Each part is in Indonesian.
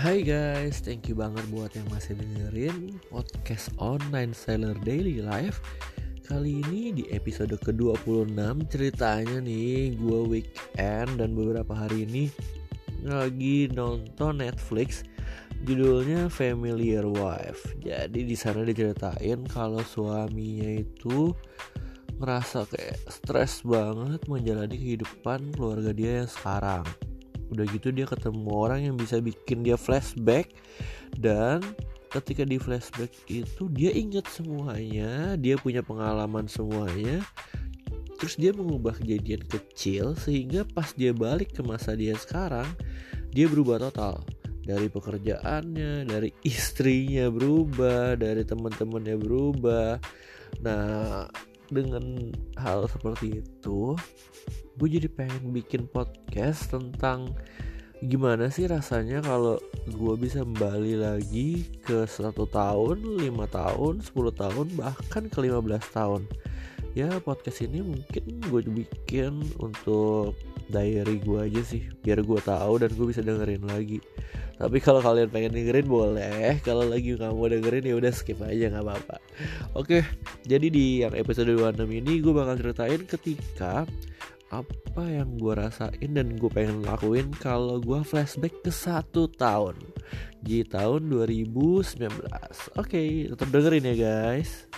Hai guys, thank you banget buat yang masih dengerin podcast online Seller Daily Life Kali ini di episode ke-26 ceritanya nih gue weekend dan beberapa hari ini lagi nonton Netflix. Judulnya Familiar Wife. Jadi di sana diceritain kalau suaminya itu ngerasa kayak stres banget menjalani kehidupan keluarga dia yang sekarang udah gitu dia ketemu orang yang bisa bikin dia flashback. Dan ketika di flashback itu dia ingat semuanya dia punya pengalaman semuanya. Terus dia mengubah kejadian kecil sehingga pas dia balik ke masa dia sekarang dia berubah total. Dari pekerjaannya dari istrinya berubah dari teman-temannya berubah. Nah dengan hal seperti itu gue jadi pengen bikin podcast tentang gimana sih rasanya kalau gue bisa kembali lagi ke satu tahun, lima tahun, 10 tahun, bahkan ke 15 tahun. Ya podcast ini mungkin gue bikin untuk diary gue aja sih, biar gue tahu dan gue bisa dengerin lagi. Tapi kalau kalian pengen dengerin boleh. Kalau lagi nggak mau dengerin ya udah skip aja nggak apa-apa. Oke, jadi di yang episode 26 ini gue bakal ceritain ketika apa yang gue rasain dan gue pengen lakuin kalau gue flashback ke satu tahun di tahun 2019. Oke, tetap dengerin ya guys.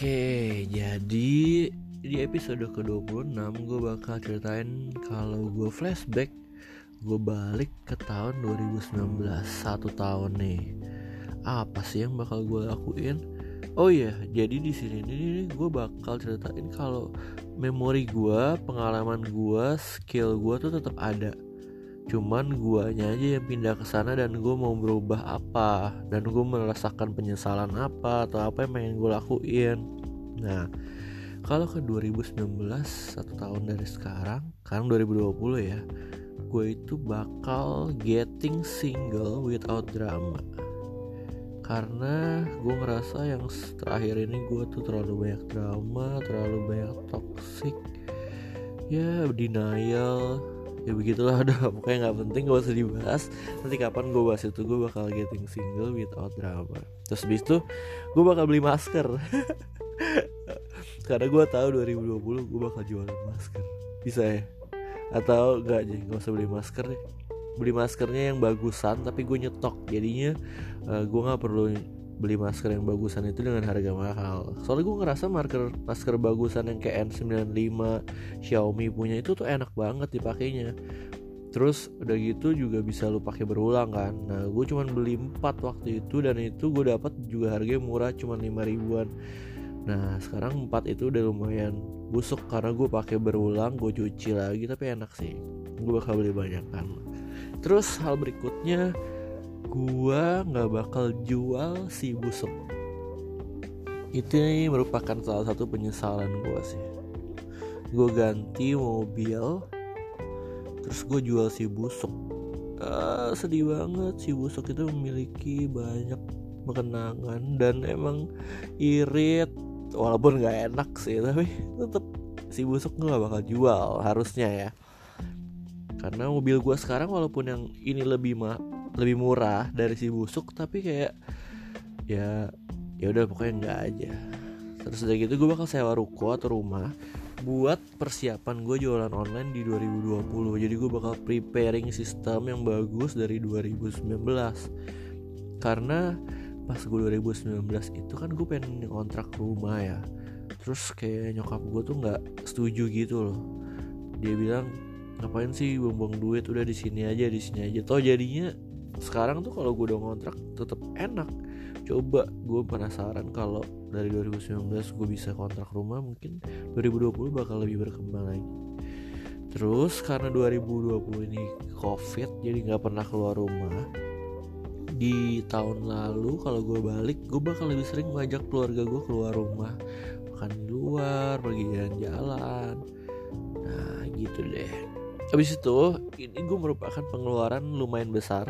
Oke, jadi di episode ke-26 gue bakal ceritain kalau gue flashback gue balik ke tahun 2019 satu tahun nih. Apa sih yang bakal gue lakuin? Oh iya jadi di sini nih gue bakal ceritain kalau memori gue pengalaman gue skill gue tuh tetap ada cuman guanya aja yang pindah ke sana dan gue mau berubah apa? Dan gue merasakan penyesalan apa atau apa yang pengen gue lakuin? Nah kalau ke 2019 satu tahun dari sekarang sekarang 2020 ya gue itu bakal getting single without drama. Karena gue ngerasa yang terakhir ini gue tuh terlalu banyak drama terlalu banyak toxic. Ya denial ya begitulah udah pokoknya nggak penting gak usah dibahas. Nanti kapan gue bahas itu gue bakal getting single without drama. Terus habis itu gue bakal beli masker. Karena gue tahu 2020 gue bakal jualan masker. Bisa ya? Atau enggak jadi gak usah beli masker deh. Beli maskernya yang bagusan tapi gue nyetok. Jadinya uh, gue nggak perlu beli masker yang bagusan itu dengan harga mahal. Soalnya gue ngerasa masker masker bagusan yang kayak N95 Xiaomi punya itu tuh enak banget dipakainya. Terus udah gitu juga bisa lu pakai berulang kan. Nah gue cuman beli 4 waktu itu dan itu gue dapat juga harganya murah cuman 5 ribuan. Nah sekarang 4 itu udah lumayan busuk karena gue pakai berulang gue cuci lagi tapi enak sih. Gue bakal beli banyak kan. Terus hal berikutnya gua nggak bakal jual si busuk. Itu merupakan salah satu penyesalan gua sih. Gue ganti mobil terus gue jual si busuk. Uh, sedih banget si busuk itu memiliki banyak kenangan dan emang irit. Walaupun nggak enak sih tapi tetap si busuk gue gak bakal jual harusnya ya. Karena mobil gue sekarang walaupun yang ini lebih mah lebih murah dari si busuk tapi kayak ya ya udah pokoknya enggak aja. Terus udah gitu gue bakal sewa ruko atau rumah buat persiapan gue jualan online di 2020 jadi gue bakal preparing sistem yang bagus dari 2019 karena pas gue 2019 itu kan gue pengen kontrak rumah ya. Terus kayak nyokap gue tuh nggak setuju gitu loh. Dia bilang ngapain sih buang-buang duit? Udah di sini aja di sini aja. Toh jadinya sekarang tuh kalau gue udah ngontrak tetap enak. Coba gue penasaran kalau dari 2019 gue bisa kontrak rumah mungkin 2020 bakal lebih berkembang lagi. Terus karena 2020 ini covid jadi nggak pernah keluar rumah di tahun lalu kalau gue balik gue bakal lebih sering ngajak keluarga gue keluar rumah. Makan di luar pergi jalan-jalan. Nah gitu deh. Habis itu ini gue merupakan pengeluaran lumayan besar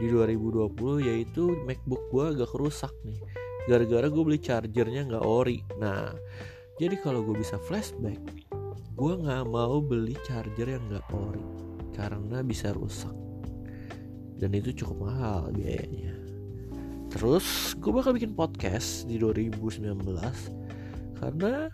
di 2020 yaitu MacBook gue agak rusak nih. Gara-gara gue beli chargernya nggak ori. Nah jadi kalau gue bisa flashback gue nggak mau beli charger yang nggak ori karena bisa rusak. Dan itu cukup mahal biayanya. Terus gue bakal bikin podcast di 2019 karena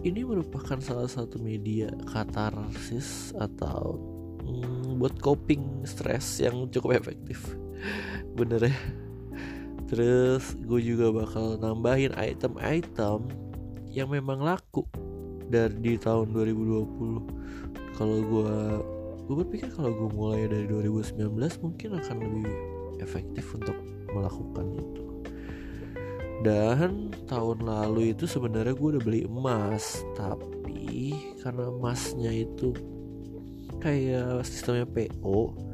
ini merupakan salah satu media katarsis atau hmm, buat coping stres yang cukup efektif. Bener ya. Terus gue juga bakal nambahin item-item yang memang laku dari di tahun 2020 kalau gue gue berpikir kalau gue mulai dari 2019 mungkin akan lebih efektif untuk melakukan itu. Dan tahun lalu itu sebenarnya gue udah beli emas tapi karena emasnya itu kayak sistemnya PO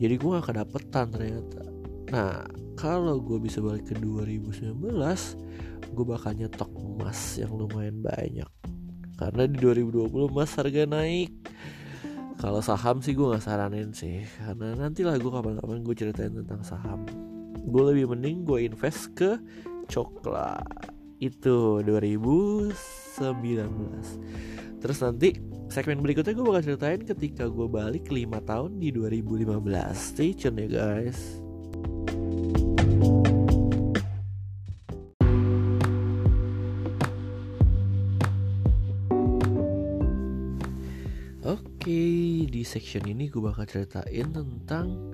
jadi gue gak kedapetan ternyata. Nah kalau gue bisa balik ke 2019 gue bakal nyetok emas yang lumayan banyak. Karena di 2020 emas harga naik. Kalau saham sih gue gak saranin sih. Karena nantilah gue kapan-kapan gue ceritain tentang saham. Gue lebih mending gue invest ke coklat itu 2019 terus nanti segmen berikutnya gue bakal ceritain ketika gue balik 5 tahun di 2015 stay tune ya guys. Oke, di section ini gue bakal ceritain tentang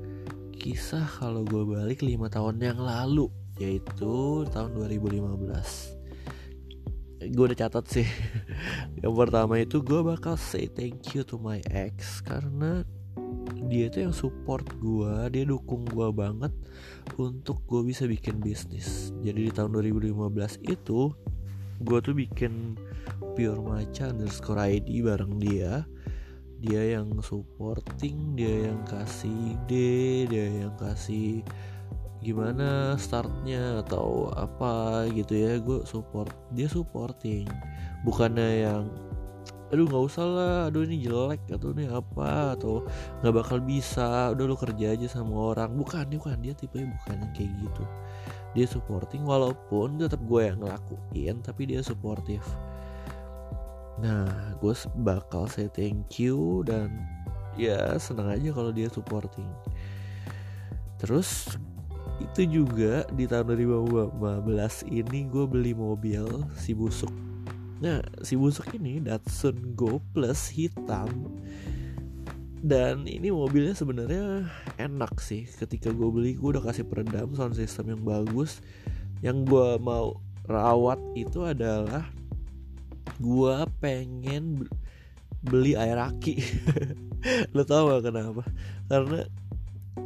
kisah kalau gue balik 5 tahun yang lalu yaitu tahun 2015 gue udah catat sih. Yang pertama itu gue bakal say thank you to my ex karena dia itu yang support gue dia dukung gue banget untuk gue bisa bikin bisnis. Jadi di tahun 2015 itu gue tuh bikin pure maca underscore ID bareng dia. Dia yang supporting dia yang kasih ide dia yang kasih gimana startnya atau apa gitu ya gue support dia supporting. Bukannya yang aduh nggak usah lah aduh ini jelek atau ini apa atau nggak bakal bisa udah lu kerja aja sama orang. Bukan bukan dia tipenya bukan yang kayak gitu. Dia supporting walaupun tetap gue yang ngelakuin tapi dia supportive. Nah gue bakal say thank you dan ya senang aja kalau dia supporting. Terus itu juga di tahun 2015 ini gue beli mobil si busuk. Nah si busuk ini Datsun Go Plus hitam. Dan ini mobilnya sebenarnya enak sih. Ketika gue beli gue udah kasih peredam sound system yang bagus. Yang gue mau rawat itu adalah gue pengen beli air aki. Lo tau gak kenapa? Karena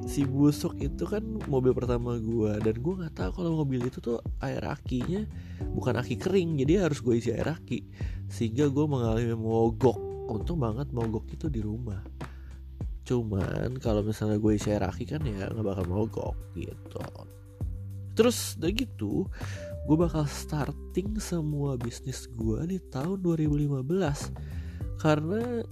si busuk itu kan mobil pertama gue dan gue nggak tahu kalau mobil itu tuh air akinya bukan aki kering jadi harus gue isi air aki. Sehingga gue mengalami mogok. Untung banget mogok itu di rumah. Cuman kalau misalnya gue isi air aki kan ya nggak bakal mogok gitu. Terus udah gitu gue bakal starting semua bisnis gue di tahun 2015 karena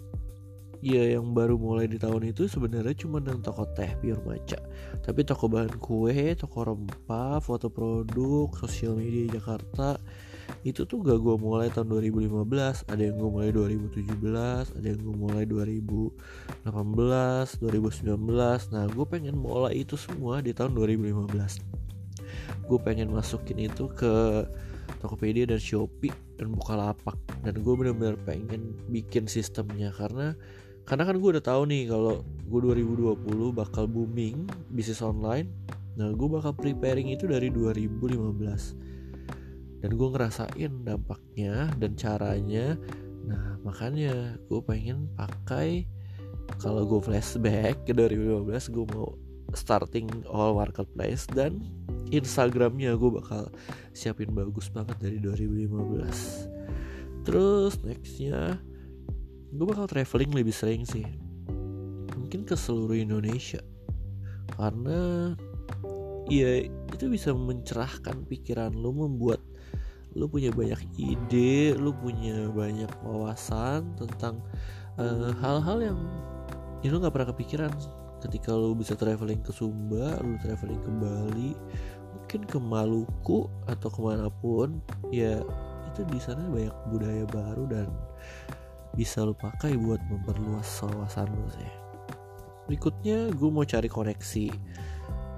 ya yang baru mulai di tahun itu sebenarnya cuma yang toko teh pure maca tapi toko bahan kue toko rempah foto produk sosial media di Jakarta itu tuh gak gue mulai tahun 2015 ada yang gue mulai 2017 ada yang gue mulai 2018 2019 nah gue pengen mulai itu semua di tahun 2015 gue pengen masukin itu ke Tokopedia dan Shopee dan Bukalapak. Dan gue bener-bener pengen bikin sistemnya karena karena kan gue udah tahu nih kalau gue 2020 bakal booming bisnis online nah gue bakal preparing itu dari 2015 dan gue ngerasain dampaknya dan caranya. Nah makanya gue pengen pakai kalau gue flashback ke 2015 gue mau starting all marketplace dan Instagramnya gue bakal siapin bagus banget dari 2015 terus nextnya gue bakal traveling lebih sering sih. Mungkin ke seluruh Indonesia. Karena ya itu bisa mencerahkan pikiran lo membuat lo punya banyak ide lo punya banyak wawasan tentang eh, hal-hal uh, yang ya lo nggak pernah kepikiran. Ketika lo bisa traveling ke Sumba lo traveling ke Bali mungkin ke Maluku atau ke mana pun ya itu di sana banyak budaya baru dan bisa lo pakai buat memperluas wawasan lo sih. Berikutnya gue mau cari koneksi.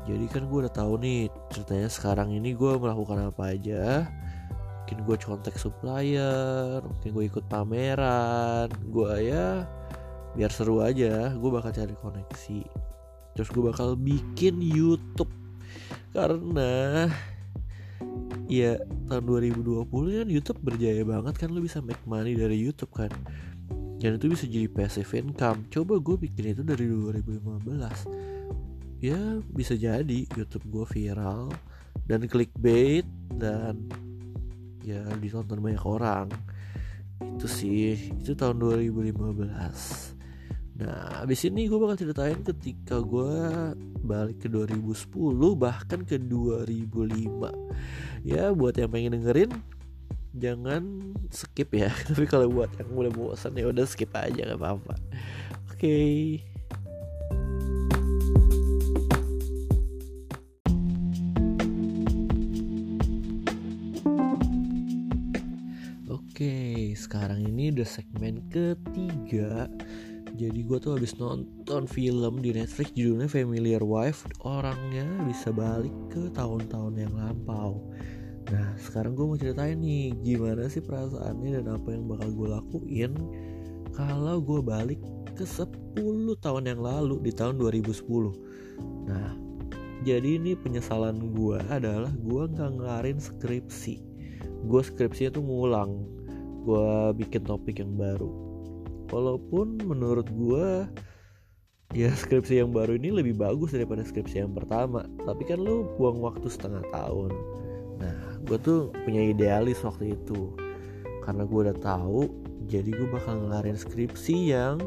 Jadi kan gue udah tahu nih ceritanya sekarang ini gue melakukan apa aja. Mungkin gue contact supplier mungkin gue ikut pameran. Gue ya biar seru aja gue bakal cari koneksi. Terus gue bakal bikin YouTube. Karena ya tahun 2020 kan YouTube berjaya banget kan lu bisa make money dari YouTube kan. Dan itu bisa jadi passive income. Coba gue bikin itu dari 2015 ya bisa jadi YouTube gue viral dan clickbait dan ya ditonton banyak orang. Itu sih itu tahun 2015 Nah, abis ini gue bakal ceritain ketika gue balik ke 2010 bahkan ke 2005. Ya, buat yang pengen dengerin jangan skip ya. Tapi kalau buat yang mulai bosan ya udah skip aja gak apa-apa. Oke. Okay. Oke, okay, sekarang ini udah segmen ketiga jadi gue tuh habis nonton film di Netflix judulnya Familiar Wife. Orangnya bisa balik ke tahun-tahun yang lampau. Nah sekarang gue mau ceritain nih gimana sih perasaannya dan apa yang bakal gue lakuin kalau gue balik ke 10 tahun yang lalu di tahun 2010 nah jadi ini penyesalan gue adalah gue nggak ngelarin skripsi. Gue skripsinya tuh ngulang. Gue bikin topik yang baru walaupun menurut gue ya skripsi yang baru ini lebih bagus daripada skripsi yang pertama. Tapi kan lu buang waktu setengah tahun. Nah gue tuh punya idealis waktu itu. Karena gue udah tahu jadi gue bakal ngelarin skripsi yang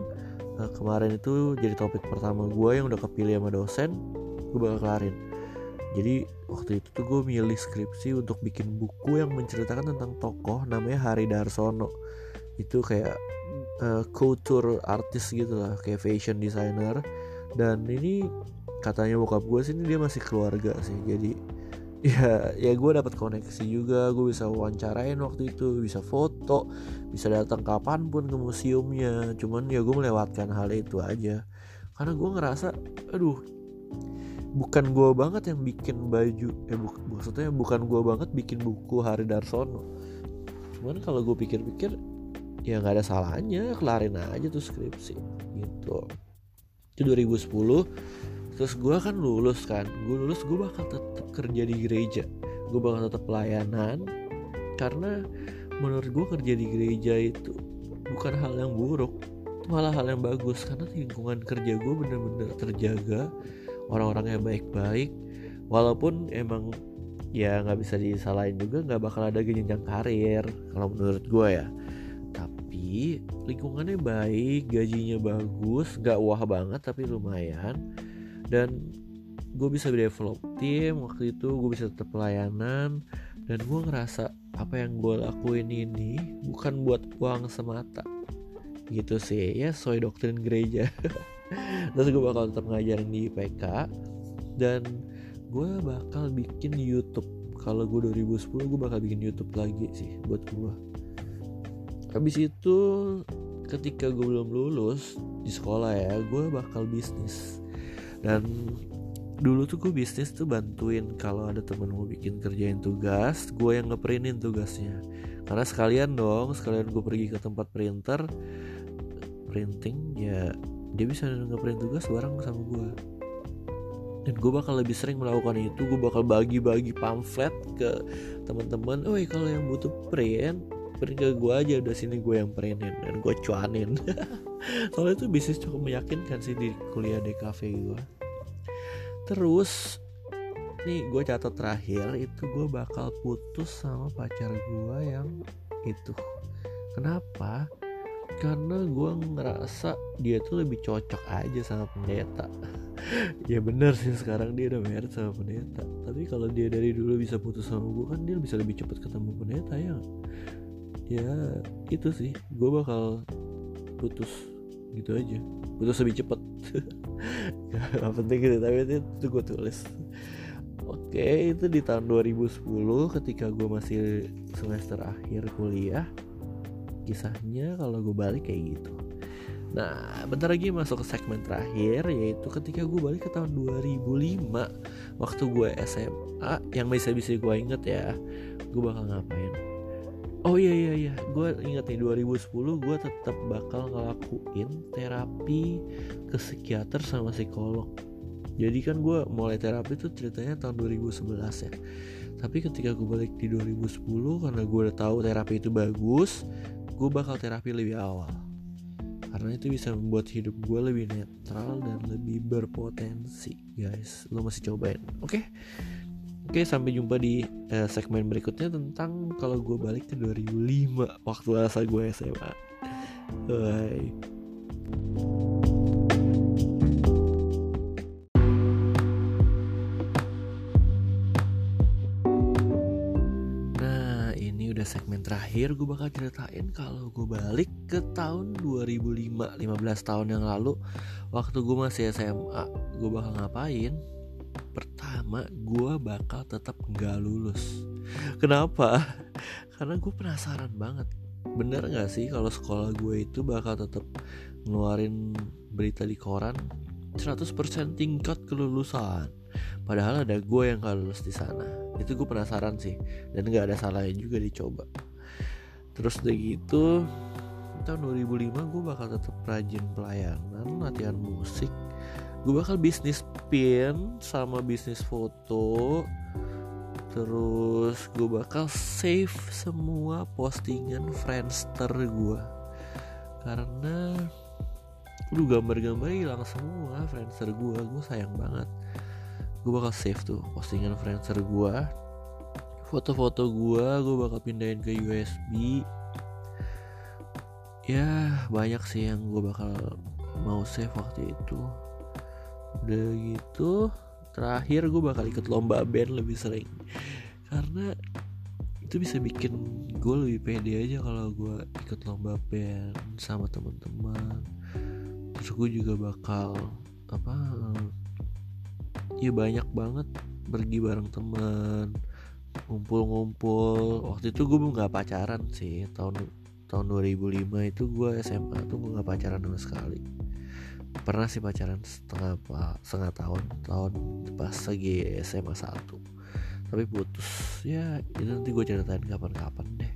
uh, kemarin itu jadi topik pertama gue yang udah kepilih sama dosen gue bakal kelarin jadi waktu itu tuh gue milih skripsi untuk bikin buku yang menceritakan tentang tokoh namanya Hari Darsono. Itu kayak uh, couture artist gitu lah kayak fashion designer. Dan ini katanya bokap gue sih ini dia masih keluarga sih jadi ya ya gue dapat koneksi juga gue bisa wawancarain waktu itu bisa foto bisa datang kapan pun ke museumnya. Cuman ya gue melewatkan hal itu aja. Karena gue ngerasa aduh bukan gue banget yang bikin baju eh bu maksudnya bukan gue banget bikin buku Hari Darsono. Cuman kalau gue pikir-pikir ya nggak ada salahnya kelarin aja tuh skripsi gitu. Itu 2010 terus gue kan lulus kan gue lulus gue bakal tetap kerja di gereja. Gue bakal tetap pelayanan karena menurut gue kerja di gereja itu bukan hal yang buruk malah hal yang bagus karena lingkungan kerja gue bener-bener terjaga orang-orang yang baik-baik walaupun emang ya nggak bisa disalahin juga nggak bakal ada jenjang karir kalau menurut gue ya lingkungannya baik gajinya bagus gak wah banget tapi lumayan. Dan gue bisa develop tim waktu itu gue bisa tetap pelayanan. Dan gue ngerasa apa yang gue lakuin ini bukan buat uang semata. Gitu sih ya sesuai doktrin gereja. Terus gue bakal tetap ngajarin di IPK dan gue bakal bikin YouTube. Kalau gue 2010 gue bakal bikin YouTube lagi sih buat gue habis itu ketika gue belum lulus di sekolah ya gue bakal bisnis. Dan dulu tuh gue bisnis tuh bantuin kalau ada temen mau bikin kerjain tugas gue yang ngeprintin tugasnya. Karena sekalian dong sekalian gue pergi ke tempat printer printing ya dia bisa ngeprint tugas bareng sama gue dan gue bakal lebih sering melakukan itu gue bakal bagi-bagi pamflet ke teman-teman oh kalau yang butuh print print ke gue aja udah sini gue yang printin dan gue cuanin. Soalnya itu bisnis cukup meyakinkan sih di kuliah di cafe gue terus nih gue catat terakhir itu gue bakal putus sama pacar gue yang itu. Kenapa? Karena gue ngerasa dia tuh lebih cocok aja sama pendeta. Ya bener sih sekarang dia udah married sama pendeta. Tapi kalau dia dari dulu bisa putus sama gue kan dia bisa lebih cepat ketemu pendeta ya ya itu sih. Gue bakal putus gitu aja. Putus lebih cepet. Gak penting gitu tapi itu, itu gue tulis. Oke itu di tahun 2010 ketika gue masih semester akhir kuliah. Kisahnya kalau gue balik kayak gitu. Nah, bentar lagi masuk ke segmen terakhir yaitu ketika gue balik ke tahun 2005 waktu gue SMA yang bisa-bisa gue inget ya, gue bakal ngapain? Oh iya iya iya, gue inget nih 2010 gue tetap bakal ngelakuin terapi ke psikiater sama psikolog. Jadi kan gue mulai terapi tuh ceritanya tahun 2011 ya. Tapi ketika gue balik di 2010 karena gue udah tahu terapi itu bagus, gue bakal terapi lebih awal karena itu bisa membuat hidup gue lebih netral dan lebih berpotensi guys lo masih cobain oke okay? Oke sampai jumpa di uh, segmen berikutnya tentang kalau gue balik ke 2005 waktu masa gue SMA bye. Udah segmen terakhir gue bakal ceritain kalau gue balik ke tahun 2005 15 tahun yang lalu waktu gue masih SMA gue bakal ngapain pertama gue bakal tetap nggak lulus. Kenapa? Karena gue penasaran banget. Bener nggak sih kalau sekolah gue itu bakal tetap ngeluarin berita di koran 100% tingkat kelulusan? Padahal ada gue yang gak lulus di sana. Itu gue penasaran sih. Dan nggak ada salahnya juga dicoba. Terus udah gitu tahun 2005 gue bakal tetap rajin pelayanan latihan musik gue bakal bisnis pin sama bisnis foto. Terus gue bakal save semua postingan friendster gue karena lu gambar-gambar hilang semua friendster gue gue sayang banget. Gue bakal save tuh postingan Friendster gue foto-foto gue gue bakal pindahin ke USB ya banyak sih yang gue bakal mau save waktu itu udah gitu terakhir gue bakal ikut lomba band lebih sering. Karena itu bisa bikin gue lebih pede aja kalau gue ikut lomba band sama teman-teman. Terus gue juga bakal apa ya banyak banget pergi bareng teman ngumpul-ngumpul. Waktu itu gue nggak pacaran sih tahun tahun 2005 itu gue SMA tuh gue nggak pacaran sama sekali pernah sih pacaran setengah setengah tahun tahun pas lagi SMA 1 tapi putus ya itu nanti gue ceritain kapan-kapan deh.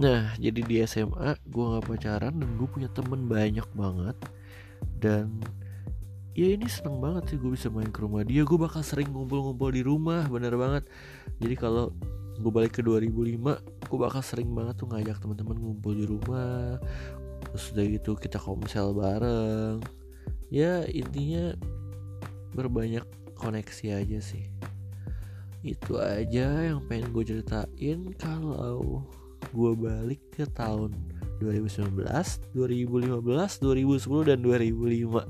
Nah jadi di SMA gue nggak pacaran dan gue punya temen banyak banget. Dan ya ini seneng banget sih gue bisa main ke rumah dia. Gue bakal sering ngumpul-ngumpul di rumah bener banget. Jadi kalau gue balik ke 2005 gue bakal sering banget tuh ngajak teman-teman ngumpul di rumah terus udah gitu kita komsel bareng. Ya intinya berbanyak koneksi aja sih. Itu aja yang pengen gue ceritain kalau gue balik ke tahun 2019, 2015, 2010 dan 2005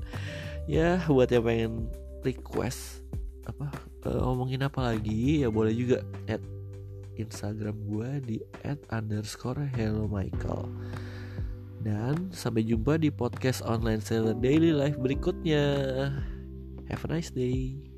ya buat yang pengen request apa uh, ngomongin apa lagi ya boleh juga add Instagram gue di at underscore hello Michael dan sampai jumpa di podcast online seller daily life berikutnya. Have a nice day